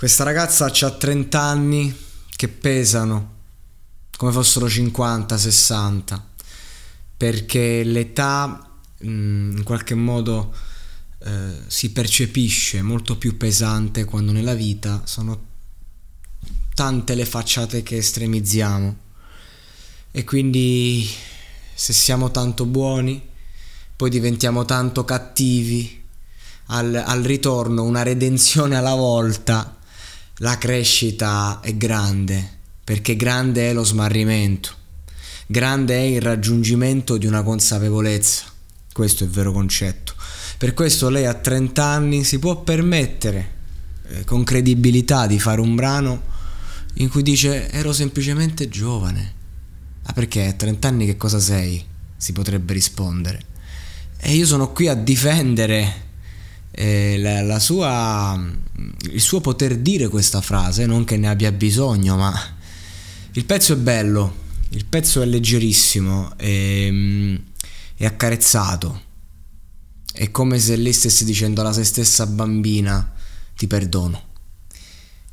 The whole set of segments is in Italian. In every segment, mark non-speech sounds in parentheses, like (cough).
Questa ragazza ha 30 anni che pesano come fossero 50, 60, perché l'età in qualche modo eh, si percepisce molto più pesante quando nella vita sono tante le facciate che estremizziamo. E quindi se siamo tanto buoni poi diventiamo tanto cattivi. Al, al ritorno una redenzione alla volta la crescita è grande perché grande è lo smarrimento grande è il raggiungimento di una consapevolezza questo è il vero concetto. Per questo lei a 30 anni si può permettere eh, con credibilità di fare un brano in cui dice ero semplicemente giovane. Ah perché a 30 anni che cosa sei? Si potrebbe rispondere. E io sono qui a difendere eh, la, la sua, il suo poter dire questa frase, non che ne abbia bisogno, ma il pezzo è bello, il pezzo è leggerissimo. E, ehm, è accarezzato. È come se lei stesse dicendo alla se stessa bambina ti perdono.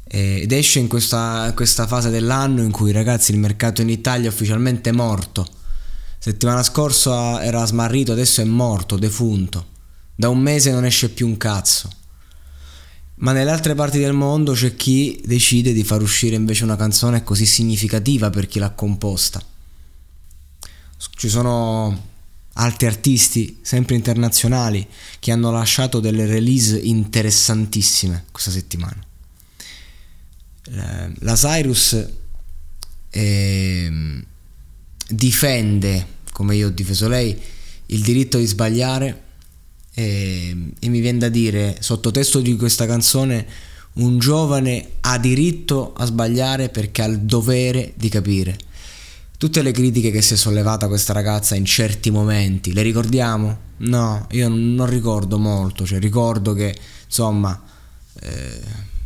Ed esce in questa, questa fase dell'anno in cui ragazzi il mercato in Italia è ufficialmente morto. Settimana scorsa era smarrito, adesso è morto, defunto. Da un mese non esce più un cazzo. Ma nelle altre parti del mondo c'è chi decide di far uscire invece una canzone così significativa per chi l'ha composta. Ci sono altri artisti, sempre internazionali, che hanno lasciato delle release interessantissime questa settimana. La Cyrus eh, difende, come io ho difeso lei, il diritto di sbagliare e, e mi viene da dire, sottotesto di questa canzone, un giovane ha diritto a sbagliare perché ha il dovere di capire Tutte le critiche che si è sollevata questa ragazza in certi momenti, le ricordiamo? No, io non ricordo molto, cioè ricordo che insomma eh,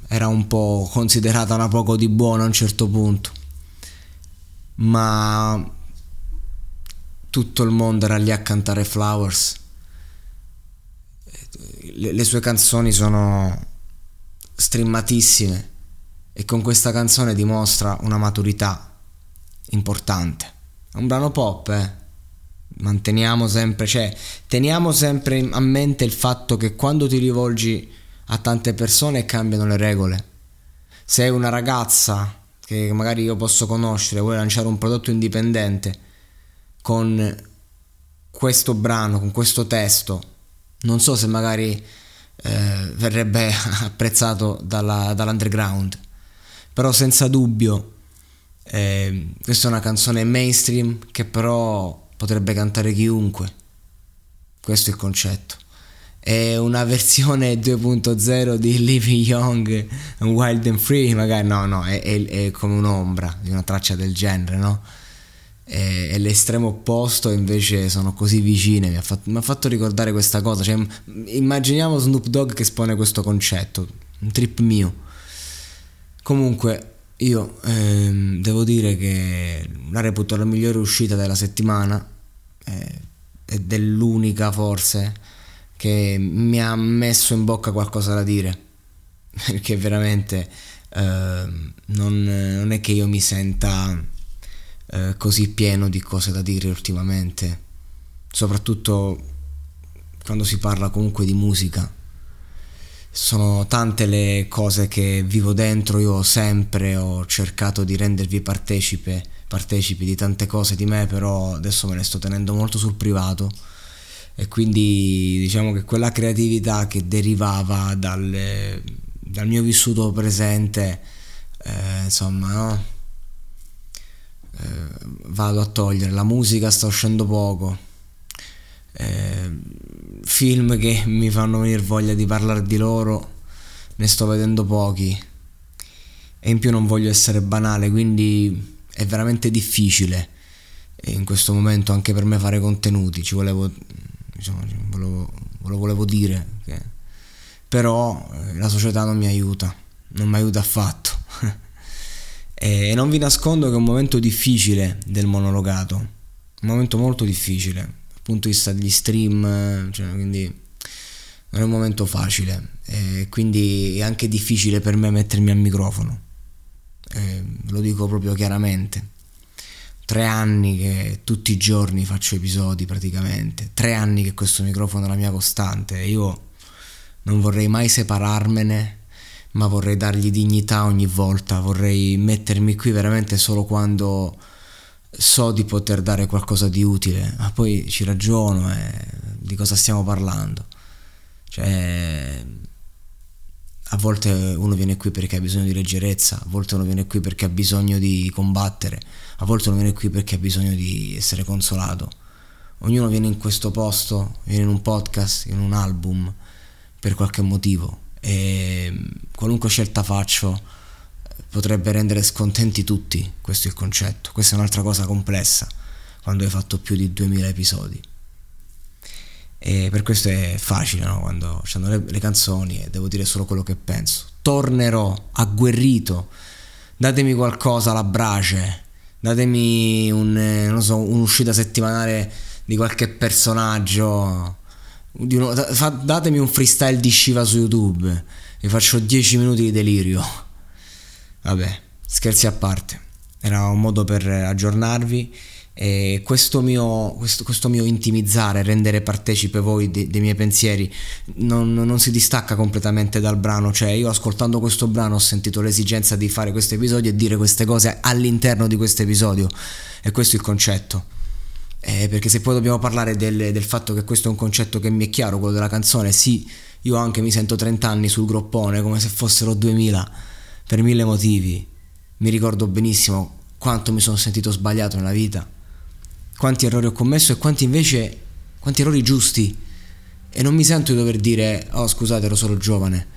era un po' considerata una poco di buono a un certo punto, ma tutto il mondo era lì a cantare Flowers. Le, le sue canzoni sono streamatissime e con questa canzone dimostra una maturità importante. È un brano pop, eh. Manteniamo sempre, cioè, teniamo sempre a mente il fatto che quando ti rivolgi a tante persone cambiano le regole. Se una ragazza che magari io posso conoscere vuole lanciare un prodotto indipendente con questo brano, con questo testo, non so se magari eh, verrebbe (laughs) apprezzato dalla, dall'underground, però senza dubbio eh, questa è una canzone mainstream che però potrebbe cantare chiunque. Questo è il concetto. È una (laughs) versione 2.0 di Living Young Wild and Free, magari no, no, è, è, è come un'ombra di una traccia del genere, no? È, l'estremo opposto, invece sono così vicine. Mi ha, fatto, mi ha fatto ricordare questa cosa. Cioè, immaginiamo Snoop Dogg che espone questo concetto, un trip mio. Comunque, io ehm, devo dire che la reputo la migliore uscita della settimana eh, ed è l'unica forse che mi ha messo in bocca qualcosa da dire (laughs) perché veramente eh, non, non, è che io mi senta eh, così pieno di cose da dire ultimamente. Soprattutto quando si parla comunque di musica. Sono tante le cose che vivo dentro, io sempre ho cercato di rendervi partecipe, partecipi di tante cose di me, però adesso me le sto tenendo molto sul privato. E quindi diciamo che quella creatività che derivava dal, dal mio vissuto presente, eh, insomma, no? Eh, vado a togliere, la musica sta uscendo poco. Eh, film che mi fanno venire voglia di parlare di loro ne sto vedendo pochi e in più non voglio essere banale, quindi è veramente difficile in questo momento anche per me fare contenuti, ci volevo, diciamo, volevo, lo volevo dire, che... però eh, la società non mi aiuta, non mi aiuta affatto. E non vi nascondo che è un momento difficile del monologato, un momento molto difficile dal punto di vista degli stream, cioè, quindi non è un momento facile e quindi è anche difficile per me mettermi al microfono, e lo dico proprio chiaramente. Tre anni che tutti i giorni faccio episodi praticamente, tre anni che questo microfono è la mia costante e io non vorrei mai separarmene, ma vorrei dargli dignità ogni volta, vorrei mettermi qui veramente solo quando so di poter dare qualcosa di utile, ma poi ci ragiono e di cosa stiamo parlando. Cioè, a volte uno viene qui perché ha bisogno di leggerezza, a volte uno viene qui perché ha bisogno di combattere, a volte uno viene qui perché ha bisogno di essere consolato. Ognuno viene in questo posto, viene in un podcast, in un album, per qualche motivo e qualunque scelta faccio potrebbe rendere scontenti tutti, questo è il concetto, questa è un'altra cosa complessa quando hai fatto più di 2000 episodi. E per questo è facile no? quando hanno le, le, canzoni e devo dire solo quello che penso. Tornerò agguerrito. Datemi qualcosa alla brace. Datemi un, so, un'uscita settimanale di qualche personaggio uno, datemi un freestyle di Shiva su youtube. Vi faccio 10 minuti di delirio. Vabbè scherzi a parte. Era un modo per aggiornarvi e questo mio, questo, questo mio intimizzare, rendere partecipe voi dei, dei miei pensieri non, non, si distacca completamente dal brano, cioè io ascoltando questo brano ho sentito l'esigenza di fare questo episodio e dire queste cose all'interno di questo episodio. E questo è il concetto. Eh, perché se poi dobbiamo parlare del, del, fatto che questo è un concetto che mi è chiaro, quello della canzone, sì, io anche mi sento 30 anni sul groppone come se fossero 2000 per mille motivi. Mi ricordo benissimo quanto mi sono sentito sbagliato nella vita quanti errori ho commesso e quanti invece, quanti errori giusti. E non mi sento di dover dire, oh scusate ero solo giovane,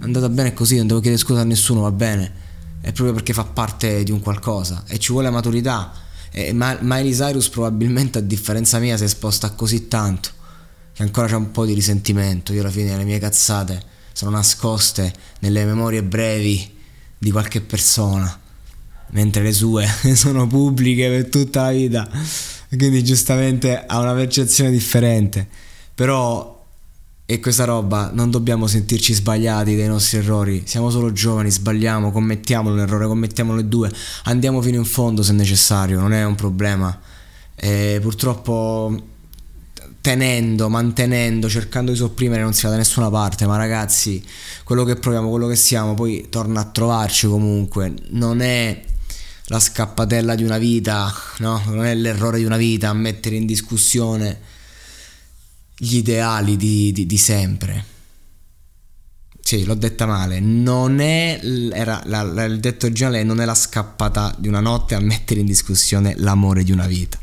è andata bene così, non devo chiedere scusa a nessuno, va bene. È proprio perché fa parte di un qualcosa e ci vuole maturità. E Miley Cyrus probabilmente a differenza mia si è esposta così tanto che ancora c'è un po' di risentimento. Io alla fine le mie cazzate sono nascoste nelle memorie brevi di qualche persona, mentre le sue (laughs) sono pubbliche per tutta la vita quindi giustamente ha una percezione differente. Però e questa roba non dobbiamo sentirci sbagliati dai nostri errori. Siamo solo giovani, sbagliamo, commettiamo un errore, commettiamo le due, andiamo fino in fondo se necessario, non è un problema. E purtroppo tenendo, mantenendo, cercando di sopprimere non si va da nessuna parte, ma ragazzi, quello che proviamo, quello che siamo, poi torna a trovarci comunque. Non è la scappatella di una vita, no? non è l'errore di una vita a mettere in discussione gli ideali di, di, di sempre. Sì, l'ho detta male. Non è era, la, la, il detto originale non è la scappata di una notte a mettere in discussione l'amore di una vita.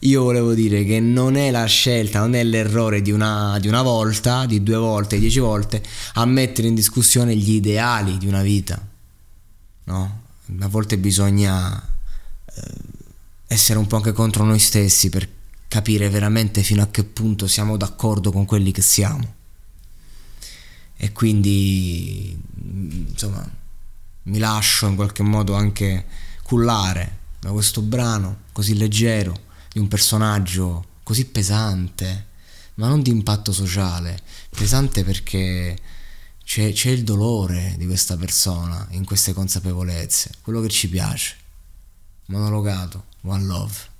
Io volevo dire che non è la scelta, non è l'errore di una, di una volta, di due volte, dieci volte a mettere in discussione gli ideali di una vita. No? a volte bisogna eh, essere un po' anche contro noi stessi per capire veramente fino a che punto siamo d'accordo con quelli che siamo. E quindi, insomma, mi lascio in qualche modo anche cullare da questo brano così leggero, di un personaggio così pesante, ma non di impatto sociale, pesante perché c'è, c'è il dolore di questa persona in queste consapevolezze, quello che ci piace. Monologato, one love.